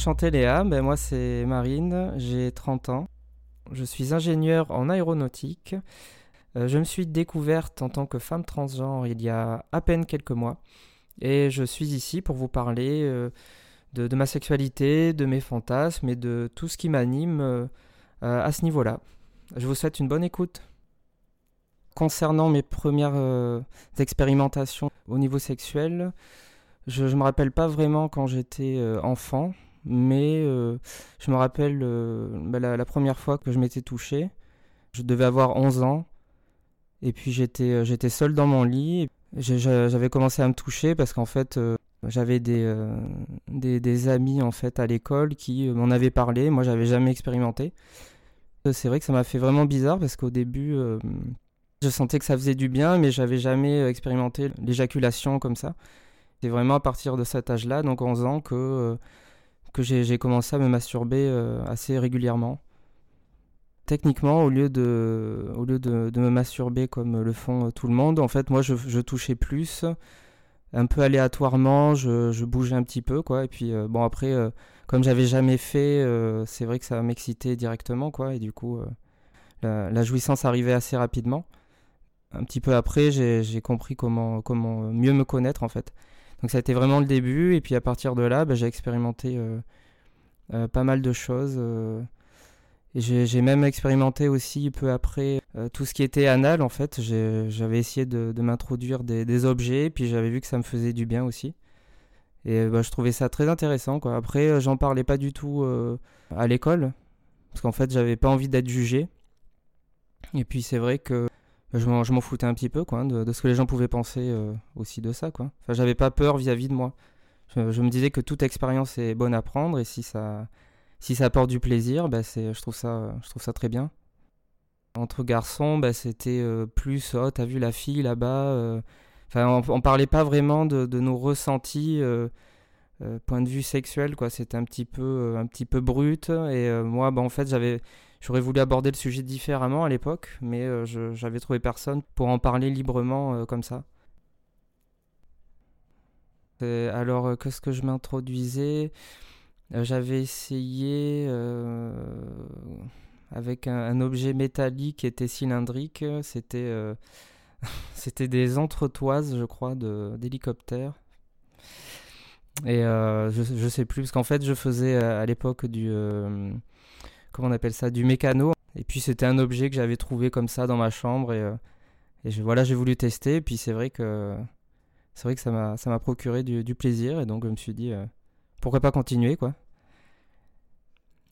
enchanté Léa, ben, moi c'est Marine, j'ai 30 ans. Je suis ingénieur en aéronautique. Euh, je me suis découverte en tant que femme transgenre il y a à peine quelques mois. Et je suis ici pour vous parler euh, de, ma sexualité, de mes fantasmes et de tout ce qui m'anime euh, à ce niveau-là. Je vous souhaite une bonne écoute. Concernant mes premières expérimentations au niveau sexuel, je ne me rappelle pas vraiment quand j'étais enfant, mais je me rappelle bah, la, première fois que je m'étais touché. Je devais avoir 11 ans et puis j'étais euh, j'étais seul dans mon lit. J'avais commencé à me toucher parce qu'en fait euh, j'avais des, euh, des, des amis en fait à l'école qui m'en avaient parlé. Moi j'avais jamais expérimenté. C'est vrai que ça m'a fait vraiment bizarre parce qu'au début je sentais que ça faisait du bien, mais j'avais jamais expérimenté l'éjaculation comme ça. C'est vraiment à partir de cet âge-là, donc 11 ans, que, que j'ai commencé à me masturber assez régulièrement techniquement, au lieu de, au lieu de, me masturber comme le font euh, tout le monde, en fait, moi, je, touchais plus, un peu aléatoirement, je, bougeais un petit peu, quoi. Et puis, euh, bon, après, euh, comme j'avais jamais fait, c'est vrai que ça m'excitait directement, quoi. Et du coup, la, jouissance arrivait assez rapidement. Un petit peu après, j'ai compris comment, comment mieux me connaître, en fait. Donc, ça a été vraiment le début. Et puis, à partir de là, bah, j'ai expérimenté pas mal de choses. J'ai même expérimenté aussi peu après euh, tout ce qui était anal en fait. J'avais essayé de, m'introduire des, objets, puis j'avais vu que ça me faisait du bien aussi. Et bah, je trouvais ça très intéressant. Après, euh, j'en parlais pas du tout euh, à l'école, parce qu'en fait, j'avais pas envie d'être jugé. Et puis c'est vrai que je m'en foutais un petit peu quoi, de, ce que les gens pouvaient penser aussi de ça. Quoi. J'avais pas peur vis-à-vis de moi. je, me disais que toute expérience est bonne à prendre, et si ça si ça apporte du plaisir, bah c'est, je, trouve ça, je trouve ça très bien. Entre garçons, bah c'était euh, plus, oh, t'as vu la fille là-bas. Euh, enfin, on, on, parlait pas vraiment de, de nos ressentis, euh, point de vue sexuel, quoi. C'était un petit peu, un petit peu brut. Et moi, bah, en fait, j'avais, j'aurais voulu aborder le sujet différemment à l'époque, mais j'avais trouvé personne pour en parler librement comme ça. alors, qu'est-ce que je m'introduisais? Euh, j'avais essayé euh, avec un, objet métallique qui était cylindrique. C'était euh, c'était des entretoises, je crois, d'hélicoptères. Et je, je sais plus, parce qu'en fait, je faisais à l'époque du. Comment on appelle ça Du mécano. Et puis, c'était un objet que j'avais trouvé comme ça dans ma chambre. Et, je, voilà, j'ai voulu tester. Et puis, c'est vrai que. C'est vrai que ça m'a procuré du, plaisir. Et donc, je me suis dit pourquoi pas continuer quoi.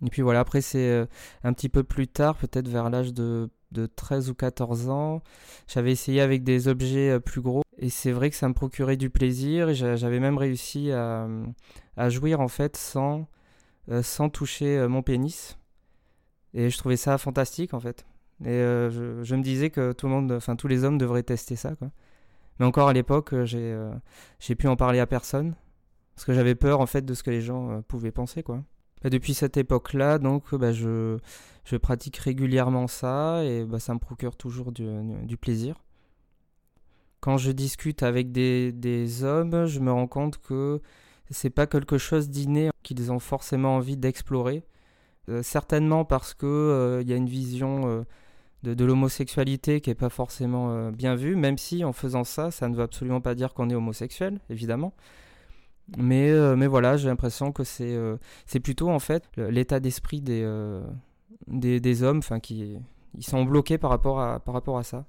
Et puis voilà, après c'est euh, un petit peu plus tard, peut-être vers l'âge de, de 13 ou 14 ans, j'avais essayé avec des objets euh, plus gros et c'est vrai que ça me procurait du plaisir et j'avais même réussi à, à, jouir en fait sans, euh, sans toucher mon pénis. Et je trouvais ça fantastique en fait. Et je, je, me disais que tout le monde, enfin tous les hommes devraient tester ça. Mais encore à l'époque, j'ai j'ai pu en parler à personne parce que j'avais peur en fait de ce que les gens euh, pouvaient penser quoi. Bah, depuis cette époque-là, donc bah, je, je, pratique régulièrement ça et bah, ça me procure toujours du, du, plaisir. Quand je discute avec des, des, hommes, je me rends compte que c'est pas quelque chose d'inné qu'ils ont forcément envie d'explorer. Euh, certainement parce que euh, il y a une vision de, de l'homosexualité qui est pas forcément bien vue, même si en faisant ça, ça ne veut absolument pas dire qu'on est homosexuel, évidemment. Mais, euh, mais voilà, j'ai l'impression que c'est euh, plutôt en fait l'état d'esprit des, euh, des, hommes qui ils sont bloqués par rapport à, par rapport à ça.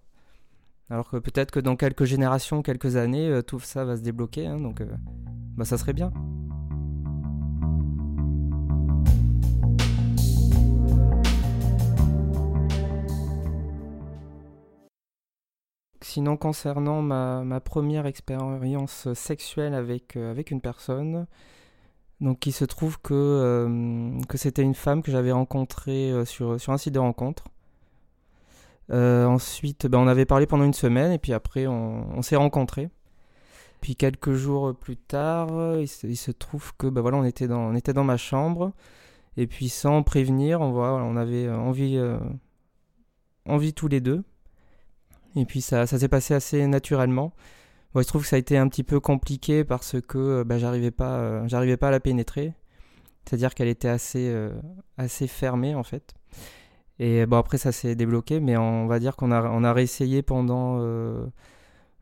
Alors que peut-être que dans quelques générations, quelques années, tout ça va se débloquer, hein, donc bah, ça serait bien. Sinon, concernant ma, première expérience sexuelle avec, euh, avec une personne, donc il se trouve que, euh, que c'était une femme que j'avais rencontrée euh, sur, sur un site de rencontre. ensuite, ben, on avait parlé pendant une semaine et puis après on, s'est rencontrés. Puis quelques jours plus tard, il se, trouve que ben, voilà, on, était dans, on était dans ma chambre et puis sans prévenir, on, on avait envie, envie tous les deux. Et puis ça, ça s'est passé assez naturellement. Bon, il se trouve que ça a été un petit peu compliqué parce que bah, j'arrivais pas, euh, j'arrivais pas à la pénétrer. C'est-à-dire qu'elle était assez, assez fermée en fait. Et bon, après, ça s'est débloqué, mais on va dire qu'on a, on a réessayé pendant.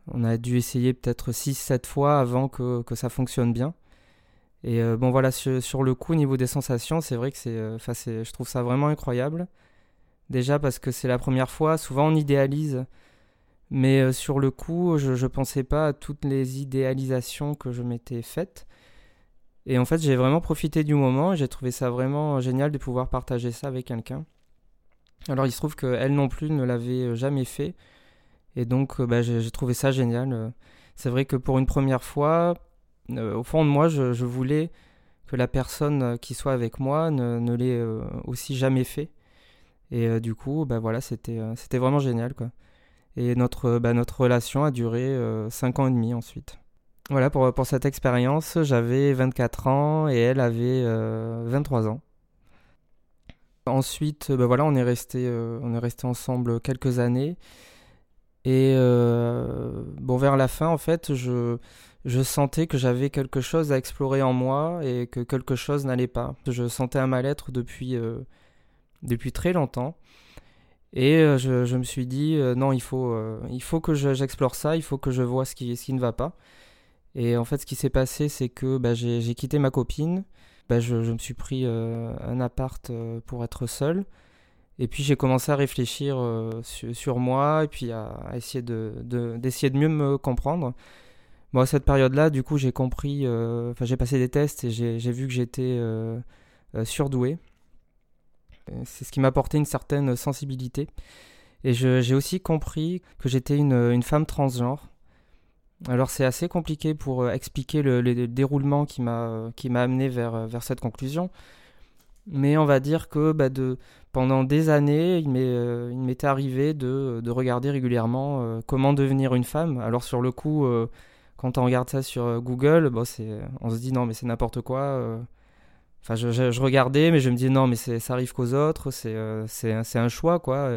on a dû essayer peut-être 6-7 fois avant que, que, ça fonctionne bien. Et bon, voilà, sur, le coup, au niveau des sensations, c'est vrai que c'est. Je trouve ça vraiment incroyable. Déjà parce que c'est la première fois, souvent on idéalise, mais euh, sur le coup, je ne pensais pas à toutes les idéalisations que je m'étais faites. Et en fait, j'ai vraiment profité du moment et j'ai trouvé ça vraiment génial de pouvoir partager ça avec quelqu'un. Alors il se trouve qu'elle non plus ne l'avait euh, jamais fait. Et donc euh, bah, j'ai trouvé ça génial. C'est vrai que pour une première fois, au fond de moi, je, voulais que la personne qui soit avec moi ne, ne l'ait aussi jamais fait. Et euh, du coup, bah voilà, c'était euh, c'était vraiment génial quoi. Et notre, bah, notre relation a duré 5 euh, ans et demi ensuite. Voilà, pour, pour cette expérience, j'avais 24 ans et elle avait 23 ans. Ensuite, bah voilà, on est resté, on est resté ensemble quelques années. Et bon, vers la fin, en fait, je, je sentais que j'avais quelque chose à explorer en moi et que quelque chose n'allait pas. Je sentais un mal-être depuis, depuis très longtemps. Et euh, je, me suis dit, euh, non, il faut, euh, il faut que j'explore ça, il faut que je vois ce qui, ce qui ne va pas. Et en fait, ce qui s'est passé, c'est que bah, j'ai quitté ma copine, bah, je, me suis pris un appart pour être seul. Et puis j'ai commencé à réfléchir sur, moi et puis à, essayer de, d'essayer de, mieux me comprendre. Bon, à cette période-là, du coup, j'ai compris, enfin, j'ai passé des tests et j'ai vu que j'étais surdoué. C'est ce qui m'a apporté une certaine sensibilité. Et j'ai aussi compris que j'étais une, femme transgenre. Alors c'est assez compliqué pour euh, expliquer le, déroulement qui m'a amené vers, vers cette conclusion. Mais on va dire que bah, pendant des années, il euh, m'était arrivé de, de, regarder régulièrement euh, comment devenir une femme. Alors sur le coup, quand on regarde ça sur Google, bon, on se dit non mais c'est n'importe quoi. Enfin, je, regardais, mais je me disais non, mais ça arrive qu'aux autres, c'est euh, un, choix, quoi.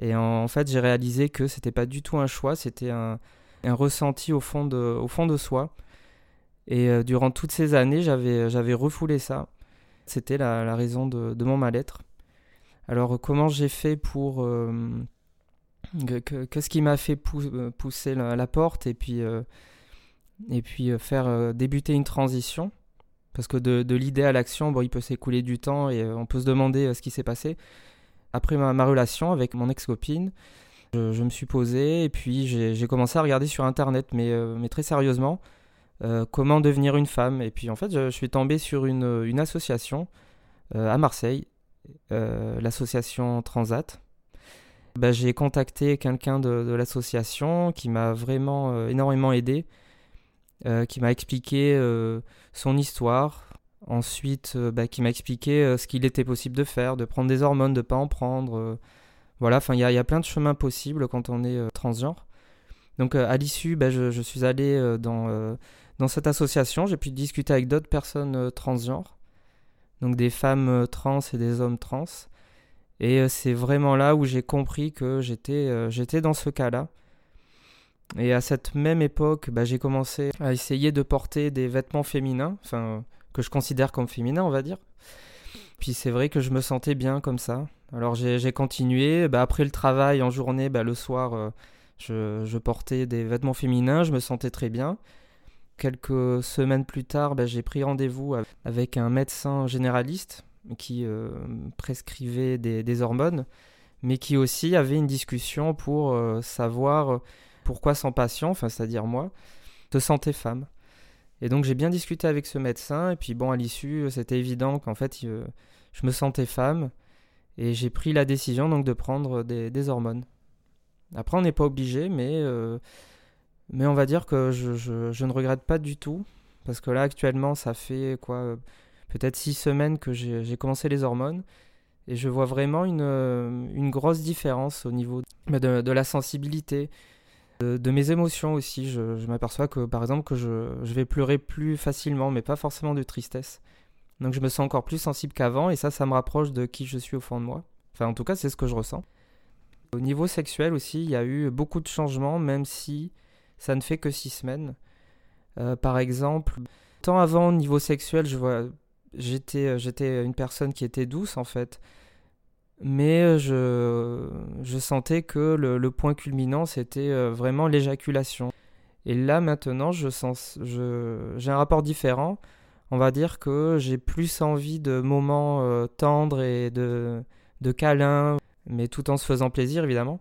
Et en, fait, j'ai réalisé que c'était pas du tout un choix, c'était un, ressenti au fond de, au fond de soi. Et euh, durant toutes ces années, j'avais refoulé ça. C'était la, raison de, de mon mal-être. Alors, comment j'ai fait pour. Euh, Qu'est-ce qui m'a fait pousser la, la, porte et puis, et puis faire débuter une transition? Parce que de, l'idée à l'action, bon, il peut s'écouler du temps et euh, on peut se demander euh, ce qui s'est passé. Après ma, relation avec mon ex-copine, je, me suis posé et puis j'ai commencé à regarder sur Internet, mais, euh, très sérieusement, comment devenir une femme. Et puis en fait, je, suis tombé sur une, association à Marseille, l'association Transat. Bah, j'ai contacté quelqu'un de, de l'association qui m'a vraiment énormément aidé euh, qui m'a expliqué euh, son histoire. Ensuite, euh, bah, qui m'a expliqué ce qu'il était possible de faire, de prendre des hormones, de ne pas en prendre. voilà, enfin, il y, a plein de chemins possibles quand on est transgenre. Donc, à l'issue, bah, je, suis allé dans, cette association. J'ai pu discuter avec d'autres personnes transgenres, donc des femmes trans et des hommes trans. Et c'est vraiment là où j'ai compris que j'étais dans ce cas-là. Et à cette même époque, bah, j'ai commencé à essayer de porter des vêtements féminins, enfin que je considère comme féminins, on va dire. Puis c'est vrai que je me sentais bien comme ça. Alors j'ai continué. Bah, après le travail en journée, bah, le soir, euh, je, portais des vêtements féminins. Je me sentais très bien. Quelques semaines plus tard, j'ai pris rendez-vous avec un médecin généraliste qui euh, prescrivait des, des, hormones, mais qui aussi avait une discussion pour euh, savoir pourquoi sans patient, c'est-à-dire moi, de santé femme. Et donc j'ai bien discuté avec ce médecin, et puis bon, à l'issue, c'était évident qu'en fait, je me sentais femme, et j'ai pris la décision donc de prendre des, hormones. Après, on n'est pas obligé, mais, euh, mais on va dire que je, ne regrette pas du tout, parce que là, actuellement, ça fait quoi Peut-être six semaines que j'ai commencé les hormones, et je vois vraiment une, une grosse différence au niveau de la sensibilité, de, mes émotions aussi. Je, m'aperçois que, par exemple, que je, vais pleurer plus facilement, mais pas forcément de tristesse. Donc je me sens encore plus sensible qu'avant, et ça, ça me rapproche de qui je suis au fond de moi. Enfin, en tout cas, c'est ce que je ressens. Au niveau sexuel aussi, il y a eu beaucoup de changements, même si ça ne fait que six semaines. Euh, par exemple, tant avant, au niveau sexuel, je vois j'étais, j'étais une personne qui était douce en fait. Mais je, je sentais que le, point culminant, c'était vraiment l'éjaculation. Et là, maintenant, je sens, je, j'ai un rapport différent. On va dire que j'ai plus envie de moments tendres et de, de câlins, mais tout en se faisant plaisir, évidemment.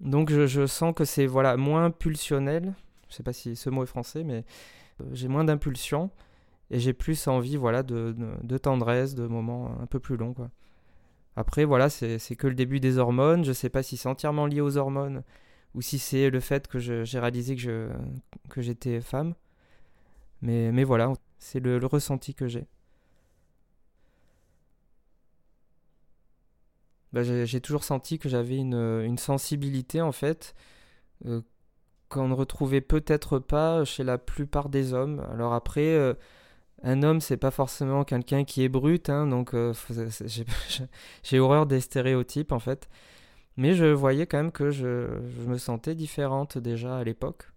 Donc je, je sens que c'est voilà moins pulsionnel. Je sais pas si ce mot est français, mais j'ai moins d'impulsion et j'ai plus envie voilà de, de, tendresse, de moments un peu plus longs quoi. Après voilà c'est que le début des hormones, je sais pas si c'est entièrement lié aux hormones ou si c'est le fait que j'ai réalisé que j'étais femme. Mais, voilà, c'est le, ressenti que j'ai. Bah, j'ai toujours senti que j'avais une, une, sensibilité en fait euh, qu'on ne retrouvait peut-être pas chez la plupart des hommes. Alors après, euh, un homme, c'est pas forcément quelqu'un qui est brut, hein, donc euh, j'ai horreur des stéréotypes en fait. Mais je voyais quand même que je, me sentais différente déjà à l'époque.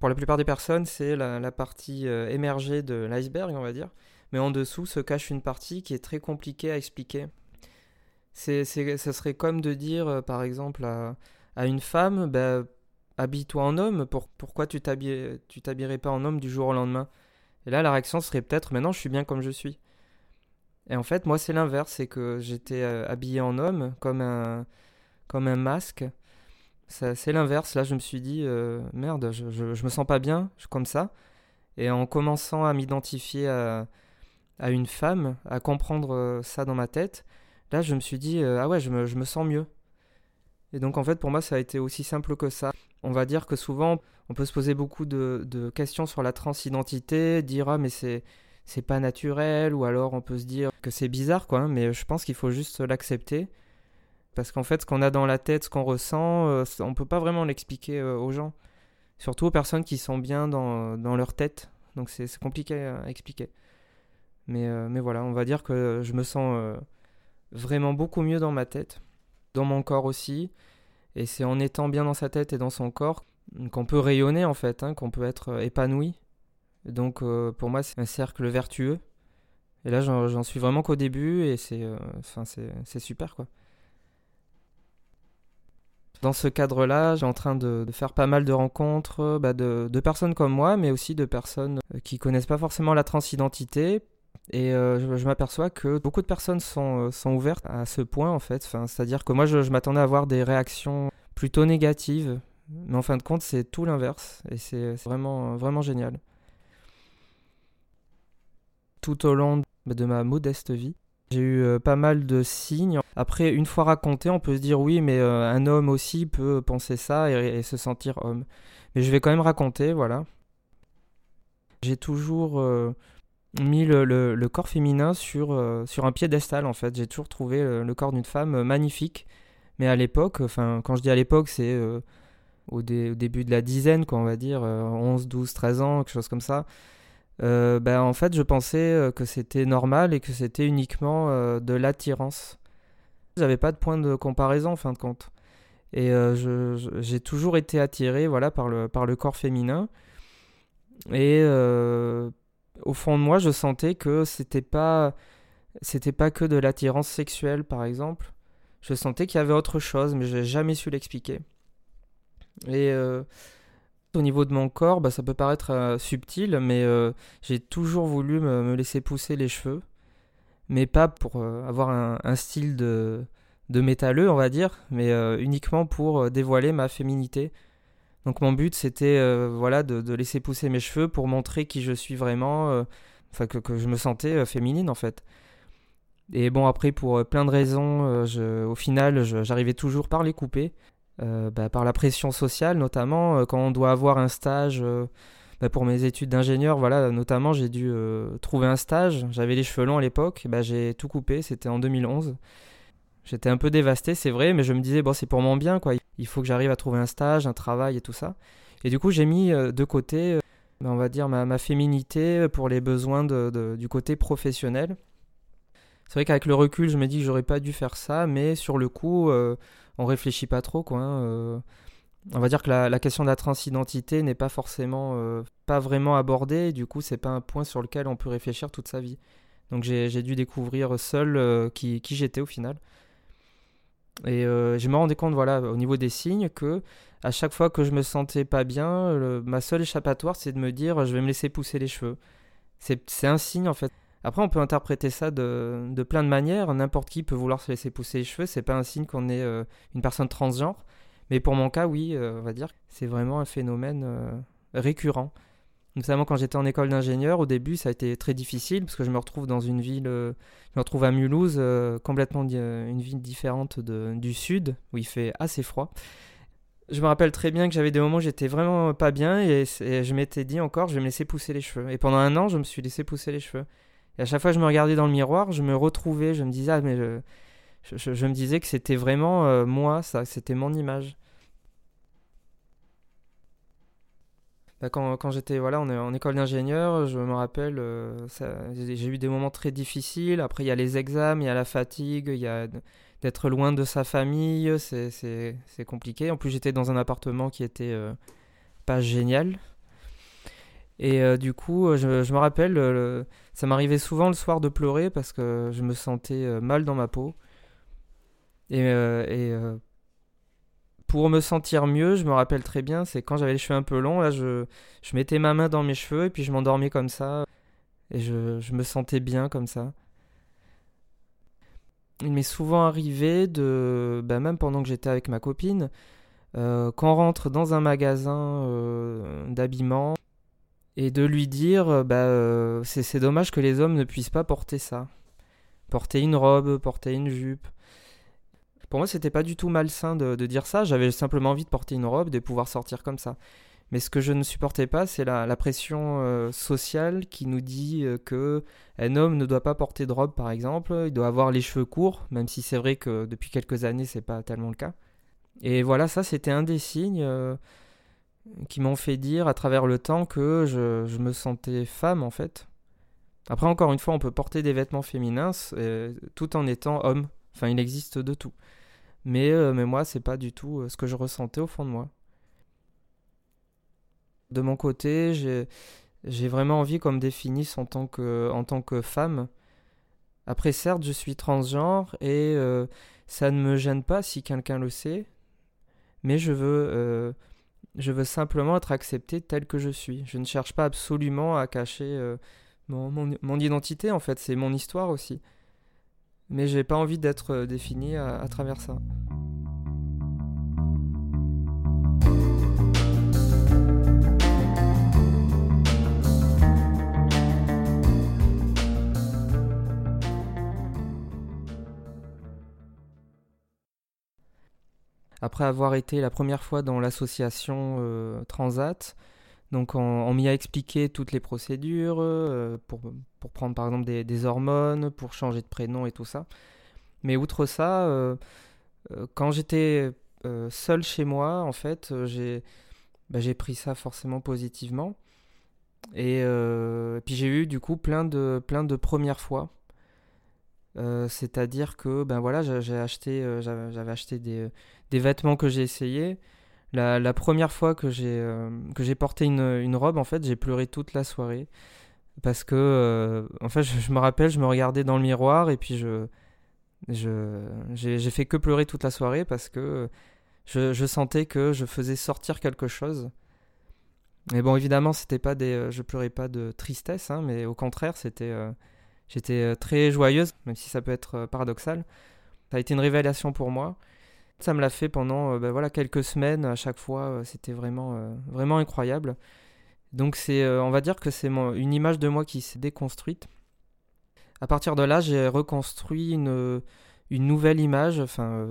Pour la plupart des personnes, c'est la, partie euh, émergée de l'iceberg, on va dire. Mais en dessous se cache une partie qui est très compliquée à expliquer. C'est, ça serait comme de dire, par exemple, à, une femme, bah, habille-toi en homme, pour, pourquoi tu t'habillerais pas en homme du jour au lendemain? Et là, la réaction serait peut-être maintenant je suis bien comme je suis. Et en fait, moi, c'est l'inverse, c'est que j'étais euh, habillé en homme, comme un, comme un masque. C'est l'inverse, là, je me suis dit, euh, merde, je, je, me sens pas bien comme ça. Et en commençant à m'identifier à, à, une femme, à comprendre euh, ça dans ma tête, là, je me suis dit, ah ouais, je me, je me sens mieux. Et donc en fait pour moi ça a été aussi simple que ça. On va dire que souvent on peut se poser beaucoup de, questions sur la transidentité, dire ah mais c'est pas naturel ou alors on peut se dire que c'est bizarre quoi. Mais je pense qu'il faut juste l'accepter parce qu'en fait ce qu'on a dans la tête, ce qu'on ressent, euh, on peut pas vraiment l'expliquer euh, aux gens. Surtout aux personnes qui sont bien dans, leur tête. Donc c'est compliqué à expliquer. Euh, mais voilà, on va dire que je me sens vraiment beaucoup mieux dans ma tête dans mon corps aussi. Et c'est en étant bien dans sa tête et dans son corps qu'on peut rayonner en fait, hein, qu'on peut être euh, épanoui. Donc euh, pour moi c'est un cercle vertueux. Et là j'en suis vraiment qu'au début et c'est euh, c'est super quoi. Dans ce cadre-là, j'ai en train de, faire pas mal de rencontres bah, de, de, personnes comme moi, mais aussi de personnes qui connaissent pas forcément la transidentité, et euh, je, m'aperçois que beaucoup de personnes sont, euh, ouvertes à ce point en fait. C'est-à-dire que moi je, m'attendais à avoir des réactions plutôt négatives. Mais en fin de compte c'est tout l'inverse. Et c'est vraiment, vraiment génial. Tout au long de ma modeste vie, j'ai eu euh, pas mal de signes. Après, une fois raconté, on peut se dire oui, mais un homme aussi peut penser ça et, se sentir homme. Mais je vais quand même raconter, voilà. J'ai toujours mis le, corps féminin sur, euh, sur un piédestal en fait. J'ai toujours trouvé euh, le, corps d'une femme euh, magnifique. Mais à l'époque, enfin quand je dis à l'époque, c'est au, début de la dizaine, quoi, on va dire, 11, 12, 13 ans, quelque chose comme ça. ben, en fait, je pensais que c'était normal et que c'était uniquement de l'attirance. J'avais pas de point de comparaison en fin de compte. Et j'ai toujours été attiré voilà, par le corps féminin. Et au fond de moi, je sentais que c'était pas c'était pas que de l'attirance sexuelle par exemple. Je sentais qu'il y avait autre chose, mais j'ai jamais su l'expliquer. Et euh, au niveau de mon corps, bah, ça peut paraître euh, subtil, mais euh, j'ai toujours voulu me, laisser pousser les cheveux, mais pas pour avoir un, style de, de métalleux, on va dire, mais uniquement pour dévoiler ma féminité. Donc mon but c'était euh, voilà de, laisser pousser mes cheveux pour montrer qui je suis vraiment, euh, enfin que, je me sentais euh, féminine en fait. Et bon après pour plein de raisons, au final j'arrivais toujours par les couper, bah, par la pression sociale notamment quand on doit avoir un stage. Bah, pour mes études d'ingénieur, voilà, notamment j'ai dû trouver un stage. J'avais les cheveux longs à l'époque, bah, j'ai tout coupé, c'était en 2011. J'étais un peu dévasté, c'est vrai, mais je me disais, bon, c'est pour mon bien, quoi. Il faut que j'arrive à trouver un stage, un travail et tout ça. Et du coup, j'ai mis euh, de côté, euh, ben, on va dire, ma, féminité pour les besoins du côté professionnel. C'est vrai qu'avec le recul, je me dis que j'aurais pas dû faire ça, mais sur le coup, euh, on réfléchit pas trop, quoi. Hein, on va dire que la, question de la transidentité n'est pas forcément, pas vraiment abordée, du coup, c'est pas un point sur lequel on peut réfléchir toute sa vie. Donc j'ai dû découvrir seul qui j'étais au final. Et je me rendais compte, voilà, au niveau des signes, que à chaque fois que je me sentais pas bien, ma seule échappatoire, c'est de me dire je vais me laisser pousser les cheveux. C'est un signe en fait. Après, on peut interpréter ça de, de plein de manières. N'importe qui peut vouloir se laisser pousser les cheveux. C'est pas un signe qu'on est euh, une personne transgenre. Mais pour mon cas, oui, euh, on va dire c'est vraiment un phénomène euh, récurrent. Notamment quand j'étais en école d'ingénieur, au début, ça a été très difficile parce que je me retrouve dans une ville, je me retrouve à Mulhouse, complètement une ville différente du sud, où il fait assez froid je me rappelle très bien que j'avais des moments où j'étais vraiment pas bien et, je m'étais dit encore, je vais me laisser pousser les cheveux. Et pendant un an, je me suis laissé pousser les cheveux. Et à chaque fois je me regardais dans le miroir, je me retrouvais, je me disais, ah, mais je, me disais que c'était vraiment euh, moi, ça, c'était mon image. Bah, quand, j'étais voilà, en, école d'ingénieur, je me rappelle, euh, j'ai eu des moments très difficiles. Après, il y a les examens, il y a la fatigue, il y a d'être loin de sa famille, c'est compliqué. En plus, j'étais dans un appartement qui était euh, pas génial. Et euh, du coup, je, me rappelle, ça m'arrivait souvent le soir de pleurer parce que je me sentais mal dans ma peau. Et pour me sentir mieux, je me rappelle très bien, c'est quand j'avais les cheveux un peu longs, là, je, je mettais ma main dans mes cheveux et puis je m'endormais comme ça. Et je, je me sentais bien comme ça il m'est souvent arrivé de, bah, même pendant que j'étais avec ma copine, euh, qu'on rentre dans un magasin euh, d'habillement et de lui dire, euh, bah, c'est dommage que les hommes ne puissent pas porter ça, porter une robe, porter une jupe. Pour moi, c'était pas du tout malsain de, dire ça. J'avais simplement envie de porter une robe, de pouvoir sortir comme ça. Mais ce que je ne supportais pas, c'est la, pression euh, sociale qui nous dit euh, que un homme ne doit pas porter de robe, par exemple. Il doit avoir les cheveux courts, même si c'est vrai que depuis quelques années, c'est pas tellement le cas. Et voilà, ça, c'était un des signes euh, qui m'ont fait dire à travers le temps que je, me sentais femme, en fait. Après, encore une fois, on peut porter des vêtements féminins tout en étant homme. Enfin, il existe de tout. Mais, mais moi, c'est pas du tout ce que je ressentais au fond de moi. De mon côté, j'ai vraiment envie qu'on me définisse en tant que, en tant que femme. Après, certes, je suis transgenre et euh, ça ne me gêne pas si quelqu'un le sait, mais je veux, euh, je veux simplement être accepté tel que je suis. Je ne cherche pas absolument à cacher euh, mon, mon, identité, en fait, c'est mon histoire aussi. Mais j'ai pas envie d'être défini à travers ça. après avoir été la première fois dans l'association euh, Transat. Donc on, m'y a expliqué toutes les procédures euh, pour, prendre par exemple des, hormones, pour changer de prénom et tout ça. Mais outre ça, euh, quand j'étais seul chez moi, en fait, j'ai bah, pris ça forcément positivement. Et puis j'ai eu du coup plein de, plein premières fois. C'est-à-dire que ben voilà, j'ai acheté, j'avais acheté des, des vêtements que j'ai essayés. La, première fois que j'ai euh, que j'ai porté une, une, robe, en fait, j'ai pleuré toute la soirée. Parce que, euh, en fait, je, me rappelle, je me regardais dans le miroir et puis je. J'ai fait que pleurer toute la soirée parce que je, je, sentais que je faisais sortir quelque chose. Mais bon, évidemment, c'était pas des, je pleurais pas de tristesse, hein, mais au contraire, c'était, euh, j'étais très joyeuse, même si ça peut être paradoxal. Ça a été une révélation pour moi. Ça me l'a fait pendant euh, ben voilà, quelques semaines à chaque fois. Euh, c'était vraiment, euh, vraiment incroyable. Donc c'est, on va dire que c'est une image de moi qui s'est déconstruite. À partir de là, j'ai reconstruit une, nouvelle image, enfin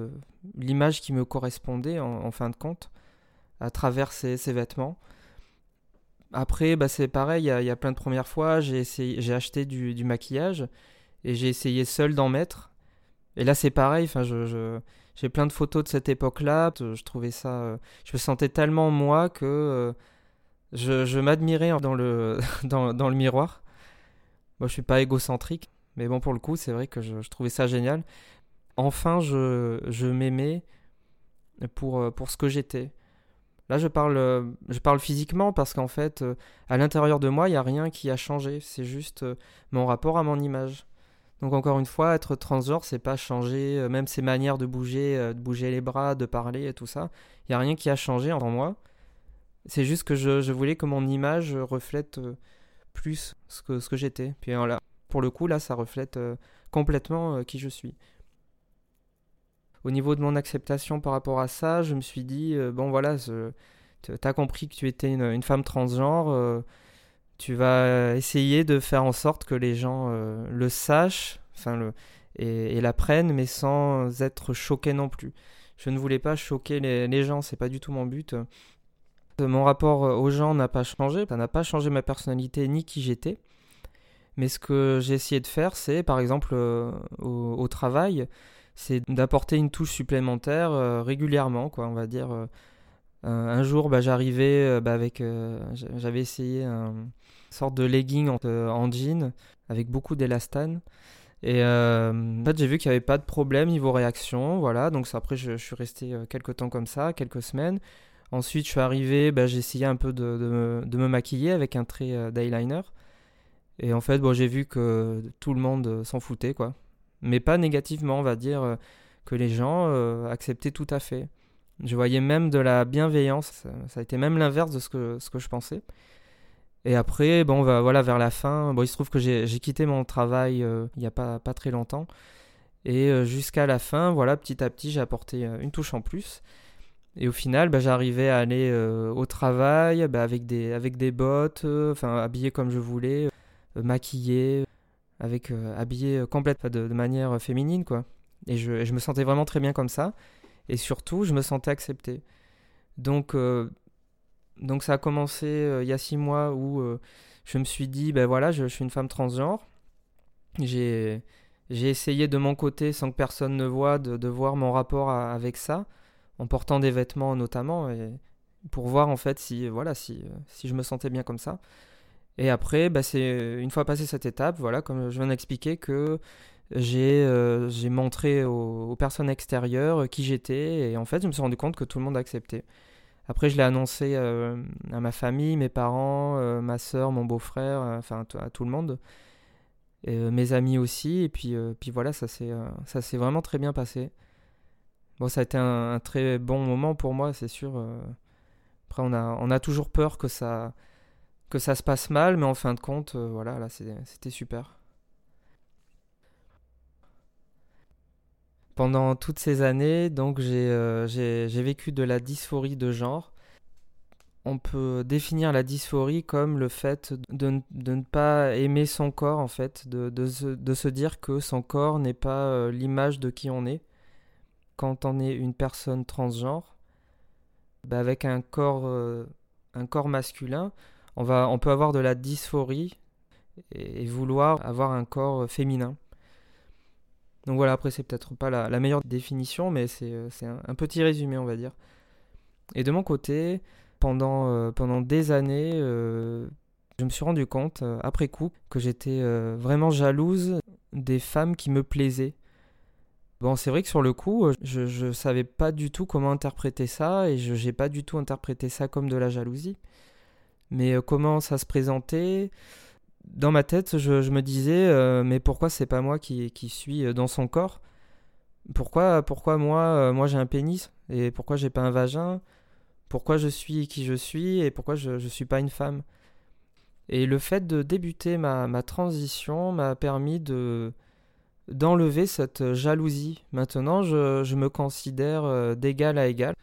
l'image qui me correspondait en, fin de compte, à travers ces, vêtements. Après, bah, c'est pareil, il y, a plein de premières fois, j'ai, j'ai acheté du, du maquillage et j'ai essayé seul d'en mettre. Et là, c'est pareil, enfin, je, j'ai plein de photos de cette époque-là. Je trouvais ça. Euh, je me sentais tellement moi que euh, je, m'admirais dans le, miroir. Moi, je suis pas égocentrique, mais bon, pour le coup, c'est vrai que je, trouvais ça génial. Enfin, je, m'aimais pour, euh, pour ce que j'étais. Là, je parle, je parle physiquement parce qu'en fait, à l'intérieur de moi, il n'y a rien qui a changé. C'est juste mon rapport à mon image. Donc encore une fois, être transgenre, c'est pas changer même ses manières de bouger, de bouger les bras, de parler et tout ça. Il y a rien qui a changé en moi. C'est juste que je, voulais que mon image reflète plus ce que, j'étais. Puis voilà, pour le coup, là, ça reflète complètement qui je suis au niveau de mon acceptation par rapport à ça, je me suis dit, euh, bon voilà, tu as compris que tu étais une, femme transgenre, euh, tu vas essayer de faire en sorte que les gens euh, le sachent enfin le, et, l'apprennent, mais sans être choqués non plus. Je ne voulais pas choquer les, les gens, c'est pas du tout mon but. Mon rapport aux gens n'a pas changé, ça n'a pas changé ma personnalité ni qui j'étais. Mais ce que j'ai essayé de faire, c'est par exemple au, travail, c'est d'apporter une touche supplémentaire euh, régulièrement, quoi, on va dire. Euh, un jour, bah, j'arrivais euh, bah, avec, j'avais essayé une sorte de legging en, jean avec beaucoup d'élastane. Et en fait, j'ai vu qu'il n'y avait pas de problème niveau réaction, voilà. Donc après, je, suis resté quelques temps comme ça, quelques semaines. Ensuite, je suis arrivé, bah, j'ai essayé un peu de, me, maquiller avec un trait d'eyeliner. Et en fait, bon, j'ai vu que tout le monde s'en foutait, quoi mais pas négativement, on va dire euh, que les gens euh, acceptaient tout à fait. Je voyais même de la bienveillance, ça, a été même l'inverse de ce que, ce que je pensais. Et après, bon, voilà, vers la fin, bon, il se trouve que j'ai quitté mon travail euh, il n'y a pas, pas très longtemps. Et jusqu'à la fin, voilà, petit à petit, j'ai apporté une touche en plus. Et au final, bah, j'arrivais à aller au travail bah, avec, des, avec des bottes, enfin habillé comme je voulais, maquillé, avec euh, habillé euh, complète de, de, manière féminine quoi. Et je, je, me sentais vraiment très bien comme ça. Et surtout, je me sentais accepté. Donc, euh, donc ça a commencé il y a six mois où je me suis dit, ben voilà, je, suis une femme transgenre. J'ai essayé de mon côté, sans que personne ne voie, de, de voir mon rapport avec ça, en portant des vêtements notamment, et pour voir en fait si, voilà, si, si je me sentais bien comme ça. Et après, bah, c'est une fois passé cette étape, voilà, comme je viens d'expliquer, que j'ai euh, montré aux, personnes extérieures qui j'étais. Et en fait, je me suis rendu compte que tout le monde acceptait. Après, je l'ai annoncé euh, à ma famille, mes parents, euh, ma soeur, mon beau-frère, enfin à tout le monde. Mes amis aussi. Et puis, puis voilà, ça s'est vraiment très bien passé. Bon, ça a été un, très bon moment pour moi, c'est sûr. Après, on a, on a toujours peur que ça que ça se passe mal, mais en fin de compte, euh, voilà, là, c'était super. Pendant toutes ces années, donc euh, j'ai vécu de la dysphorie de genre. On peut définir la dysphorie comme le fait de, ne pas aimer son corps, en fait, de, se, dire que son corps n'est pas euh, l'image de qui on est. Quand on est une personne transgenre, bah avec un corps, un corps masculin, on, peut avoir de la dysphorie et, vouloir avoir un corps euh, féminin. Donc voilà, après c'est peut-être pas la, meilleure définition, mais c'est euh, un, petit résumé, on va dire. Et de mon côté, pendant, euh, pendant des années, je me suis rendu compte, après coup, que j'étais vraiment jalouse des femmes qui me plaisaient. Bon, c'est vrai que sur le coup, je ne savais pas du tout comment interpréter ça, et je n'ai pas du tout interprété ça comme de la jalousie. Mais euh, comment ça se présentait? Dans ma tête, je, me disais, euh, mais pourquoi c'est pas moi qui, suis euh, dans son corps? Pourquoi, pourquoi moi, moi j'ai un pénis? Et pourquoi j'ai pas un vagin? Pourquoi je suis qui je suis? Et pourquoi je ne suis pas une femme? Et le fait de débuter ma, transition m'a permis de d'enlever cette jalousie. Maintenant, je, je me considère d'égal à égal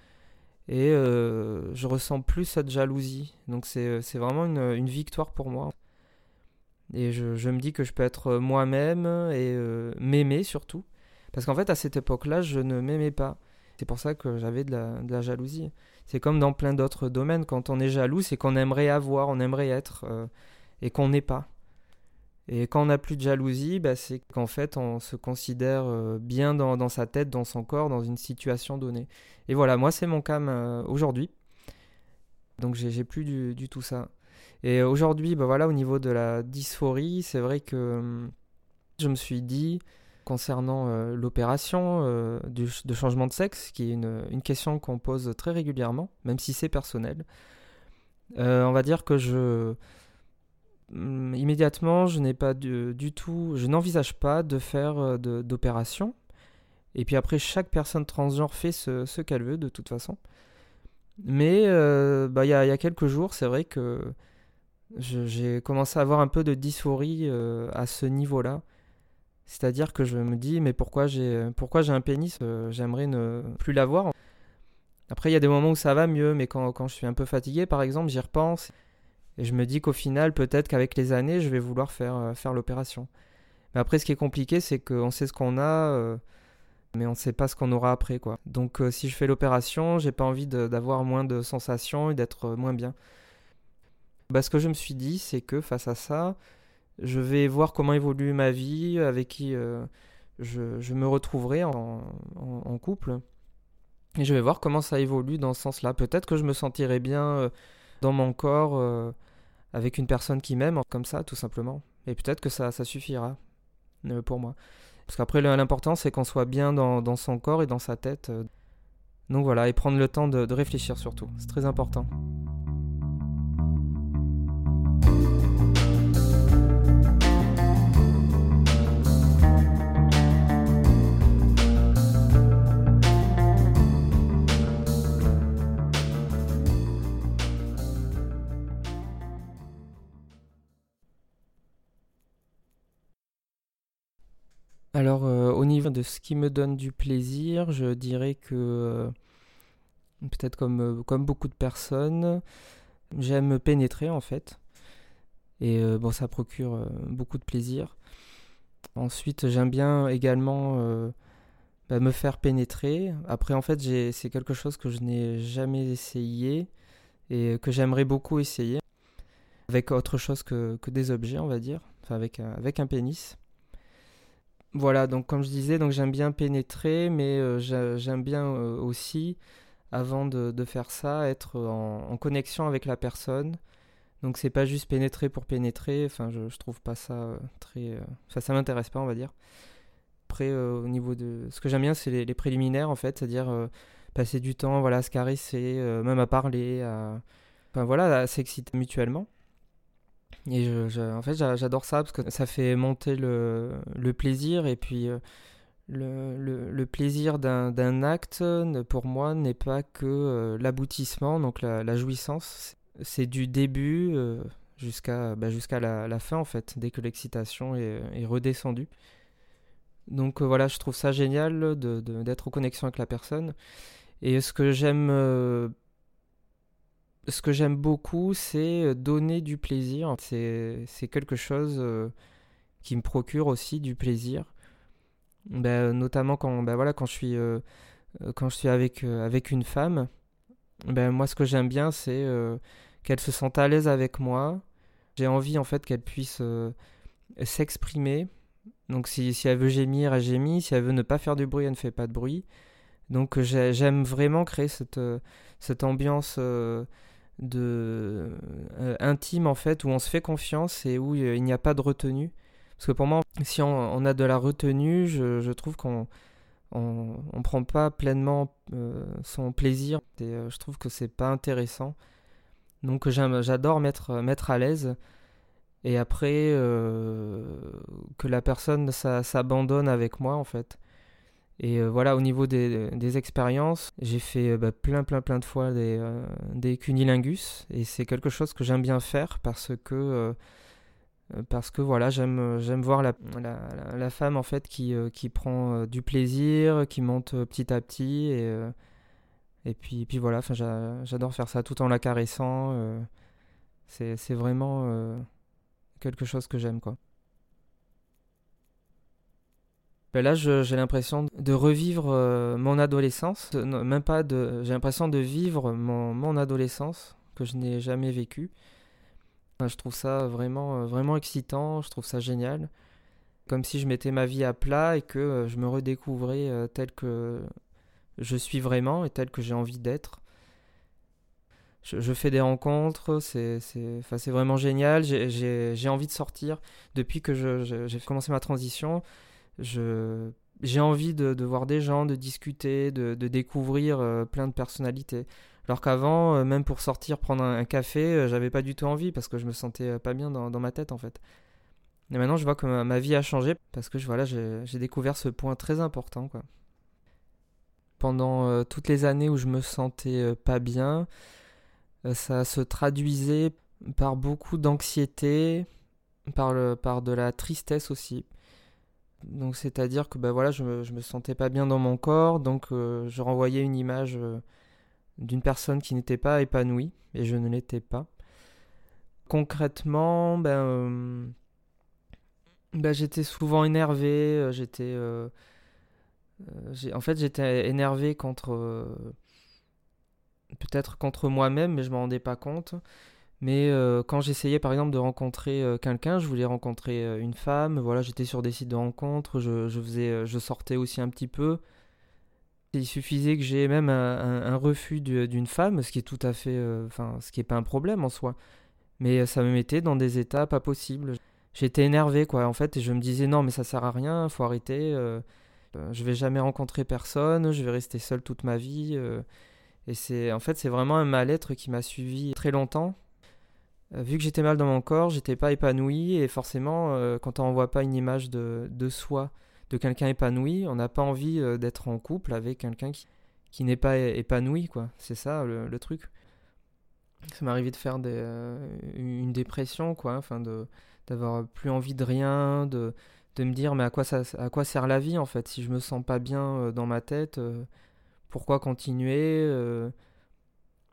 et euh, je ressens plus cette jalousie. Donc c'est euh, vraiment une, victoire pour moi. Et je, me dis que je peux être moi-même et euh, m'aimer surtout. Parce qu'en fait, à cette époque-là, je ne m'aimais pas. C'est pour ça que j'avais de la, jalousie. C'est comme dans plein d'autres domaines. Quand on est jaloux, c'est qu'on aimerait avoir, on aimerait être, et qu'on n'est pas. Et quand on n'a plus de jalousie, bah, c'est qu'en fait, on se considère euh, bien dans, sa tête, dans son corps, dans une situation donnée. Et voilà, moi, c'est mon euh, aujourd'hui. Donc, j'ai plus du, tout ça. Et aujourd'hui, bah, voilà, au niveau de la dysphorie, c'est vrai que hum, je me suis dit, concernant euh, l'opération de changement de sexe, qui est une, question qu'on pose très régulièrement, même si c'est personnel, on va dire que je hum, immédiatement, je n'ai pas du, tout, je n'envisage pas de faire d'opération. Et puis après, chaque personne transgenre fait ce, qu'elle veut de toute façon. Mais bah, il y, a, quelques jours, c'est vrai que j'ai commencé à avoir un peu de dysphorie à ce niveau-là. C'est-à-dire que je me dis, mais pourquoi j'ai pourquoi j'ai un pénis J'aimerais ne plus l'avoir. Après, il y a des moments où ça va mieux, mais quand, quand je suis un peu fatigué, par exemple, j'y repense. Et je me dis qu'au final, peut-être qu'avec les années, je vais vouloir faire, euh, faire l'opération. Mais après, ce qui est compliqué, c'est qu'on sait ce qu'on a, euh, mais on ne sait pas ce qu'on aura après. quoi. Donc, euh, si je fais l'opération, j'ai pas envie d'avoir moins de sensations et d'être moins bien. Bah, ce que je me suis dit, c'est que face à ça, je vais voir comment évolue ma vie, avec qui je, je, me retrouverai en, couple. Et je vais voir comment ça évolue dans ce sens-là. Peut-être que je me sentirai bien euh, dans mon corps euh, avec une personne qui m'aime, comme ça, tout simplement. Et peut-être que ça, suffira euh, pour moi. Parce qu'après, l'important, c'est qu'on soit bien dans, son corps et dans sa tête. Donc voilà, et prendre le temps de réfléchir surtout. C'est très important. Alors, euh, au niveau de ce qui me donne du plaisir, je dirais que, euh, peut-être comme, euh, comme beaucoup de personnes, j'aime pénétrer en fait. Et bon, ça procure beaucoup de plaisir. Ensuite, j'aime bien également bah, me faire pénétrer. Après, en fait, c'est quelque chose que je n'ai jamais essayé et que j'aimerais beaucoup essayer. Avec autre chose que, des objets, on va dire. Enfin, avec un pénis. Voilà, donc comme je disais, donc j'aime bien pénétrer, mais euh, j'aime bien euh, aussi, avant de, faire ça, être en, connexion avec la personne. Donc c'est pas juste pénétrer pour pénétrer, enfin je, trouve pas ça euh, très... Enfin ça m'intéresse pas on va dire. Après au niveau de... Ce que j'aime bien c'est les, préliminaires en fait, c'est-à-dire passer du temps, voilà, à se caresser, même à parler, à... Enfin voilà, à s'exciter mutuellement. Et en fait, j'adore ça parce que ça fait monter le, plaisir et puis euh, le, plaisir d'un acte, pour moi, n'est pas que euh, l'aboutissement, donc la, jouissance. C'est du début euh, jusqu'à bah, la, fin, en fait, dès que l'excitation est, redescendue. Donc voilà, je trouve ça génial d'être de, d'être en connexion avec la personne. Et ce que j'aime ce que j'aime beaucoup, c'est euh, donner du plaisir. C'est quelque chose euh, qui me procure aussi du plaisir. Ben, notamment quand, ben voilà, quand je suis, euh, quand je suis avec, avec une femme, ben, moi ce que j'aime bien, c'est qu'elle se sente à l'aise avec moi. J'ai envie en fait qu'elle puisse s'exprimer. Donc si, elle veut gémir, elle gémit. Si elle veut ne pas faire de bruit, elle ne fait pas de bruit. Donc j'aime vraiment créer cette, cette ambiance de euh, intime en fait où on se fait confiance et où il n'y a pas de retenue. Parce que pour moi si on, a de la retenue je, trouve qu'on on, prend pas pleinement euh, son plaisir. Et euh, je trouve que c'est pas intéressant. Donc j'adore mettre mettre à l'aise. Et après que la personne s'abandonne avec moi en fait et euh, voilà, au niveau des, expériences, j'ai fait euh, bah, plein, plein, plein de fois des, euh, des cunilingus. Et c'est quelque chose que j'aime bien faire parce que, parce que voilà, j'aime, j'aime voir la, la, femme en fait qui, qui prend du plaisir, qui monte petit à petit. Et, et puis, puis voilà, j'adore faire ça tout en la caressant. c'est vraiment quelque chose que j'aime quoi. Ben là, j'ai l'impression de revivre euh, mon adolescence, même pas de. J'ai l'impression de vivre mon, adolescence que je n'ai jamais vécu. je trouve ça vraiment, euh, vraiment excitant. Je trouve ça génial, comme si je mettais ma vie à plat et que euh, je me redécouvrais tel que je suis vraiment et tel que j'ai envie d'être. Je, fais des rencontres, c'est vraiment génial. J'ai envie de sortir depuis que j'ai commencé ma transition je j'ai envie de, de, voir des gens, de discuter, de, de découvrir euh, plein de personnalités. Alors qu'avant, même pour sortir prendre un, café, j'avais pas du tout envie parce que je me sentais pas bien dans, ma tête en fait. Et maintenant, je vois que ma, vie a changé parce que voilà, j'ai découvert ce point très important. Quoi. Pendant toutes les années où je me sentais pas bien, ça se traduisait par beaucoup d'anxiété, par, par de la tristesse aussi. Donc c'est-à-dire que bah, je me, me sentais pas bien dans mon corps, donc euh, je renvoyais une image euh, d'une personne qui n'était pas épanouie, et je ne l'étais pas. Concrètement, ben, j'étais souvent énervé, j'étais... en fait j'étais énervé contre... peut-être contre moi-même, mais je m'en rendais pas compte. Mais euh, quand j'essayais par exemple de rencontrer euh, quelqu'un, je voulais rencontrer euh, une femme, voilà, j'étais sur des sites de rencontres, je, faisais, je sortais aussi un petit peu. il suffisait que j'ai même un, refus d'une femme, ce qui est tout à fait, enfin, ce qui est pas un problème en soi. Mais ça me mettait dans des états pas possibles. J'étais énervé quoi, en fait, et je me disais non mais ça sert à rien, faut arrêter. je vais jamais rencontrer personne, je vais rester seul toute ma vie. et c'est, en fait, c'est vraiment un mal-être qui m'a suivi très longtemps vu que j'étais mal dans mon corps, j'étais pas épanoui et forcément, euh, quand on voit pas une image de, de soi, de quelqu'un épanoui, on n'a pas envie euh, d'être en couple avec quelqu'un qui, qui n'est pas épanoui, quoi. C'est ça le, truc. Ça m'est arrivé de faire des, une dépression, quoi, enfin de d'avoir plus envie de rien, de, de me dire mais à quoi ça à quoi sert la vie en fait? Si je me sens pas bien dans ma tête, pourquoi continuer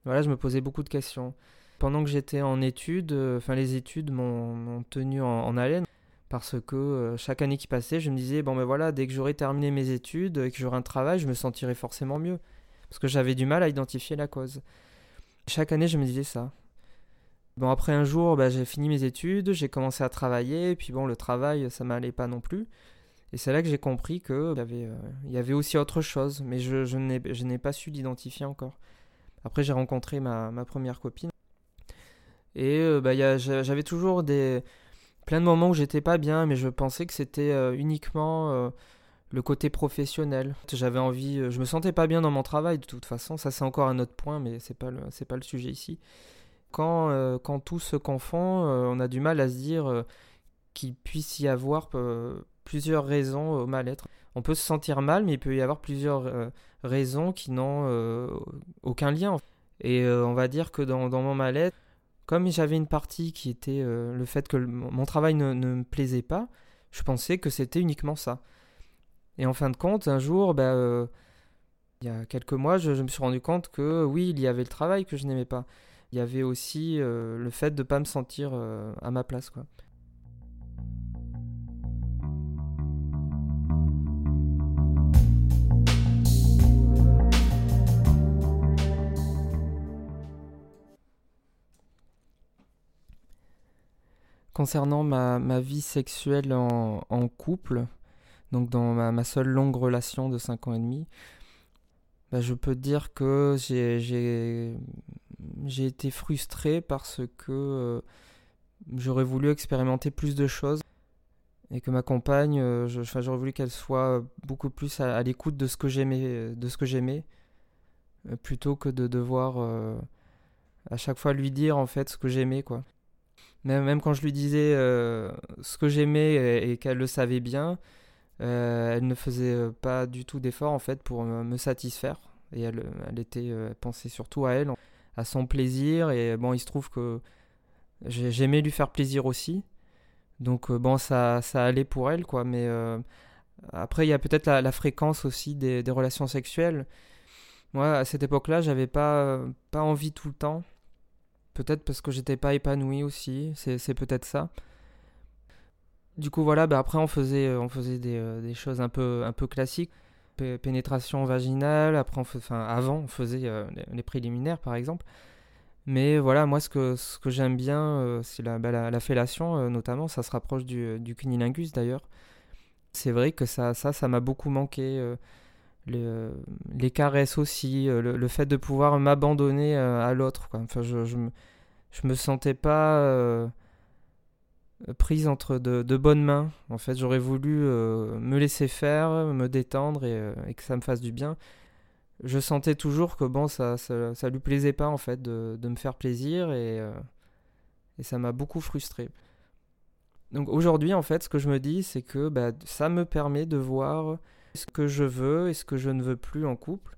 Voilà, je me posais beaucoup de questions. Pendant que j'étais en études, euh, enfin les études m'ont tenu en, haleine parce que euh, chaque année qui passait, je me disais bon ben voilà, dès que j'aurai terminé mes études et que j'aurai un travail, je me sentirai forcément mieux parce que j'avais du mal à identifier la cause. Chaque année, je me disais ça. Bon après un jour, bah, j'ai fini mes études, j'ai commencé à travailler puis bon le travail, ça m'allait pas non plus. Et c'est là que j'ai compris qu'il y, avait, euh, aussi autre chose, mais je, n'ai pas su l'identifier encore. Après, j'ai rencontré ma, première copine. Et euh, bah, j'avais toujours des plein de moments où j'étais pas bien, mais je pensais que c'était euh, uniquement euh, le côté professionnel. J'avais envie, je me sentais pas bien dans mon travail de toute façon. Ça c'est encore un autre point, mais c'est pas le pas le sujet ici. Quand quand tout se confond, on a du mal à se dire qu'il puisse y avoir plusieurs raisons au mal-être. On peut se sentir mal, mais il peut y avoir plusieurs raisons qui n'ont aucun lien. Et on va dire que dans, dans mon mal-être, comme j'avais une partie qui était euh, le fait que mon travail ne, me plaisait pas, je pensais que c'était uniquement ça. Et en fin de compte, un jour, bah, euh, il y a quelques mois, je, me suis rendu compte que oui, il y avait le travail que je n'aimais pas. Il y avait aussi euh, le fait de ne pas me sentir à ma place. Quoi. Concernant ma, vie sexuelle en, couple, donc dans ma, seule longue relation de 5 ans et demi, bah je peux dire que j'ai été frustré parce que euh, j'aurais voulu expérimenter plus de choses et que ma compagne, euh, j'aurais voulu qu'elle soit beaucoup plus à, l'écoute de ce que j'aimais, de ce que j'aimais, euh, plutôt que de devoir à chaque fois lui dire en fait ce que j'aimais quoi. Même, quand je lui disais euh, ce que j'aimais et, qu'elle le savait bien, euh, elle ne faisait euh, pas du tout d'effort en fait pour me satisfaire. Et elle, elle était pensée surtout à elle, à son plaisir. Et bon, il se trouve que j'aimais lui faire plaisir aussi. Donc bon, ça, ça allait pour elle, quoi. Mais après, il y a peut-être la, fréquence aussi des, relations sexuelles. Moi, à cette époque-là, j'avais pas, pas envie tout le temps Peut-être parce que j'étais pas épanoui aussi, c'est peut-être ça. Du coup, voilà, bah après on faisait, euh, euh, des, choses un peu, un peu classiques. pénétration vaginale, après on avant on faisait euh, les, préliminaires par exemple. Mais voilà, moi ce que, ce que j'aime bien, c'est la, bah, la, fellation notamment, ça se rapproche du, cunilingus d'ailleurs. C'est vrai que ça ça m'a beaucoup manqué les, les, caresses aussi, euh, le, fait de pouvoir m'abandonner euh, à l'autre. Enfin, je, je, me, je me sentais pas euh, prise entre de, de, bonnes mains. En fait, j'aurais voulu me laisser faire, me détendre et, et, que ça me fasse du bien. je sentais toujours que bon, ça, ça, lui plaisait pas en fait de, de me faire plaisir et, et ça m'a beaucoup frustré. Donc aujourd'hui, en fait, ce que je me dis, c'est que bah, ça me permet de voir ce que je veux et ce que je ne veux plus en couple.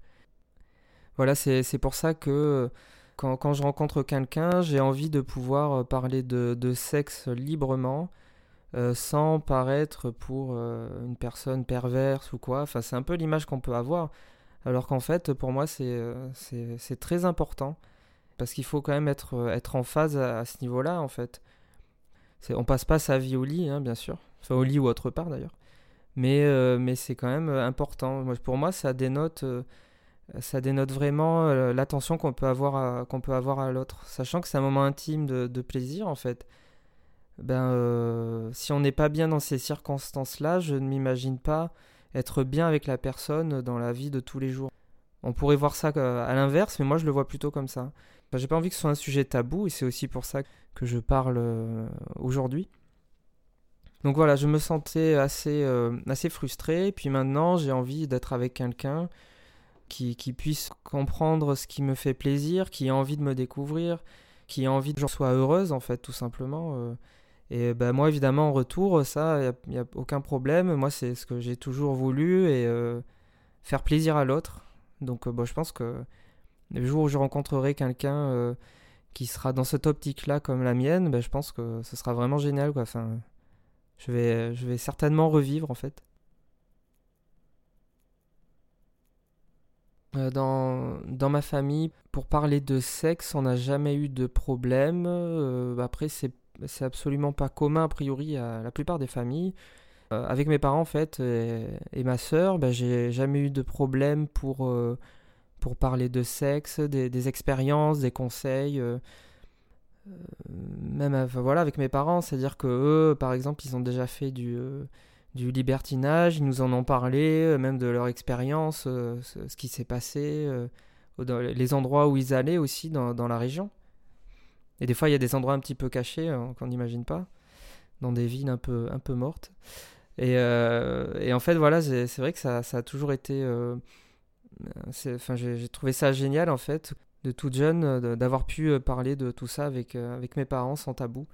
Voilà, c'est pour ça que quand, quand je rencontre quelqu'un, j'ai envie de pouvoir parler de, de sexe librement, euh, sans paraître pour euh, une personne perverse ou quoi. Enfin, c'est un peu l'image qu'on peut avoir. Alors qu'en fait, pour moi, c'est euh, très important. Parce qu'il faut quand même être, être en phase à, à ce niveau-là, en fait. On passe pas sa vie au lit, hein, bien sûr. Enfin, au lit ou autre part d'ailleurs. Mais, euh, mais c'est quand même euh, important. Pour moi, ça dénote, euh, ça dénote vraiment l'attention qu'on peut avoir qu'on peut avoir à l'autre. Sachant que c'est un moment intime de, plaisir, en fait. Ben, si on n'est pas bien dans ces circonstances-là, je ne m'imagine pas être bien avec la personne dans la vie de tous les jours. On pourrait voir ça à l'inverse, mais moi je le vois plutôt comme ça. Ben, J'ai pas envie que ce soit un sujet tabou, et c'est aussi pour ça que je parle aujourd'hui. Donc voilà, je me sentais assez, euh, assez frustré, puis maintenant j'ai envie d'être avec quelqu'un qui, puisse comprendre ce qui me fait plaisir, qui a envie de me découvrir, qui a envie que je sois heureuse en fait, tout simplement. Euh. Et ben moi évidemment en retour, ça, il n'y a, aucun problème. Moi c'est ce que j'ai toujours voulu et faire plaisir à l'autre. Donc bon, je pense que le jour où je rencontrerai quelqu'un qui sera dans cette optique-là comme la mienne, ben, je pense que ce sera vraiment génial. Quoi. Je, vais, je vais certainement revivre en fait. Euh, dans, ma famille, pour parler de sexe, on n'a jamais eu de problème. Euh, après, c'est, absolument pas commun a priori à la plupart des familles. Euh, avec mes parents en fait et, ma sœur, ben, j'ai jamais eu de problème pour pour parler de sexe, des, expériences, des conseils. Euh, euh, même voilà, avec mes parents, c'est-à-dire que eux, par exemple, ils ont déjà fait du, euh, libertinage, ils nous en ont parlé, même de leur expérience, ce, qui s'est passé, les endroits où ils allaient aussi dans, la région. Et des fois, il y a des endroits un petit peu cachés qu'on n'imagine pas, dans des villes un peu, mortes. Et, en fait, voilà, c'est vrai que ça, ça, a toujours été Enfin, j'ai trouvé ça génial en fait, de toute jeune, euh, d'avoir pu euh, parler de tout ça avec, euh, avec mes parents sans tabou.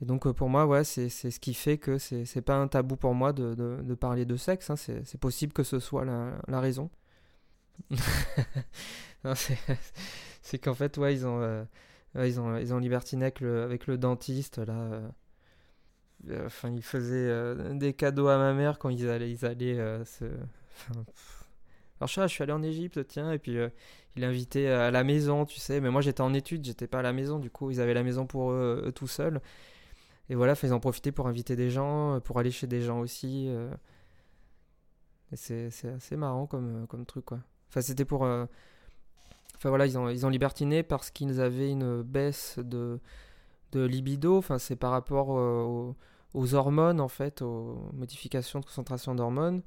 Et donc pour moi, ouais, c'est ce qui fait que c'est pas un tabou pour moi de, de, parler de sexe. Hein. C'est possible que ce soit la, raison. c'est qu'en fait, ouais, ils ont, ils ont, ils ont libertiné avec le, avec le dentiste là. Enfin, ils faisaient des cadeaux à ma mère quand ils allaient, ils allaient se. Alors je suis allé en Égypte, tiens, et puis euh, il invitait à la maison, tu sais. Mais moi j'étais en études, j'étais pas à la maison, du coup ils avaient la maison pour eux, tout seuls. Et voilà, en profiter pour inviter des gens, euh, pour aller chez des gens aussi. Euh. Et c'est assez marrant comme, truc, quoi. Enfin, c'était pour. Enfin voilà, ils ont, ils ont libertiné parce qu'ils avaient une baisse de, de libido. Enfin, c'est par rapport aux, hormones, en fait, aux modifications de concentration d'hormones.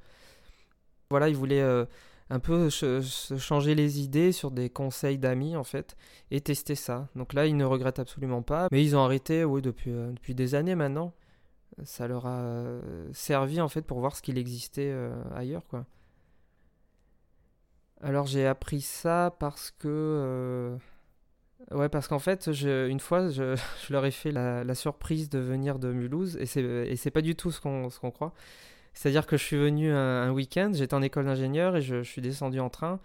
Voilà, ils voulaient un peu changer les idées sur des conseils d'amis en fait et tester ça. Donc là, ils ne regrettent absolument pas, mais ils ont arrêté oui depuis euh, depuis des années maintenant. Ça leur a euh, servi en fait pour voir ce qu'il existait euh, ailleurs quoi. Alors j'ai appris ça parce que ouais parce qu'en fait une fois je, leur ai fait la, surprise de venir de Mulhouse et c'est pas du tout ce qu'on croit. C'est-à-dire que je suis venu un, week-end, j'étais en école d'ingénieur et je, suis descendu en train.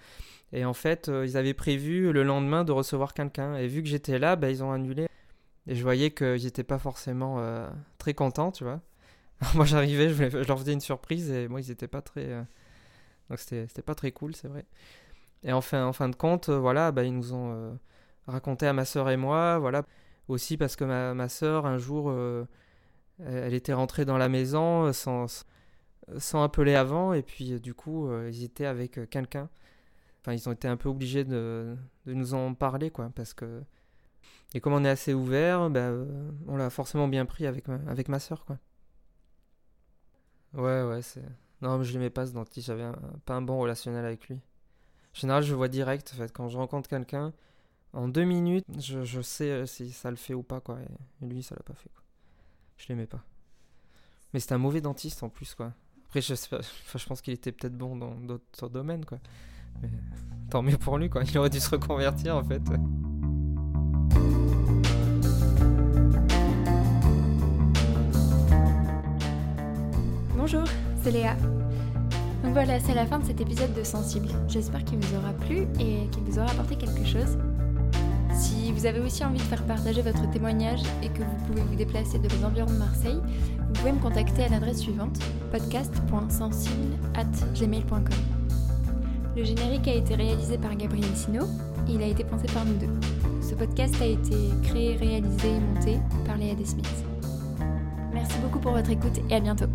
Et en fait, euh, ils avaient prévu le lendemain de recevoir quelqu'un. Et vu que j'étais là, bah, ils ont annulé. Et je voyais qu'ils n'étaient pas forcément euh, très contents, tu vois. moi, j'arrivais, je, leur faisais une surprise et moi, ils n'étaient pas très. Euh, donc, c'était pas très cool, c'est vrai. Et en fin de compte, voilà, bah, ils nous ont raconté à ma soeur et moi, voilà. Aussi parce que ma, ma soeur, un jour, elle était rentrée dans la maison sans sans appeler avant, et puis euh, du coup, euh, ils étaient avec euh, quelqu'un. Enfin, ils ont été un peu obligés de, nous en parler, quoi, parce que. Et comme on est assez ouvert, ben, on l'a forcément bien pris avec ma, avec ma soeur, quoi. Ouais, ouais, c'est. Non, mais je l'aimais pas ce dentiste, j'avais pas un bon relationnel avec lui. En général, je vois direct, en fait, quand je rencontre quelqu'un, en deux minutes, je, je, sais si ça le fait ou pas, quoi. Et lui, ça l'a pas fait, quoi. Je l'aimais pas. Mais c'était un mauvais dentiste en plus, quoi. Je, je pense qu'il était peut-être bon dans d'autres domaines, quoi. tant mieux pour lui, quoi. Il aurait dû se reconvertir en fait. Bonjour, c'est Léa. Donc voilà, c'est la fin de cet épisode de Sensible. J'espère qu'il vous aura plu et qu'il vous aura apporté quelque chose. Vous avez aussi envie de faire partager votre témoignage et que vous pouvez vous déplacer de les environs de Marseille, vous pouvez me contacter à l'adresse suivante podcast.sensible@gmail.com. Le générique a été réalisé par Gabriel Sino et il a été pensé par nous deux. Ce podcast a été créé, réalisé et monté par Léa Desmith. Merci beaucoup pour votre écoute et à bientôt.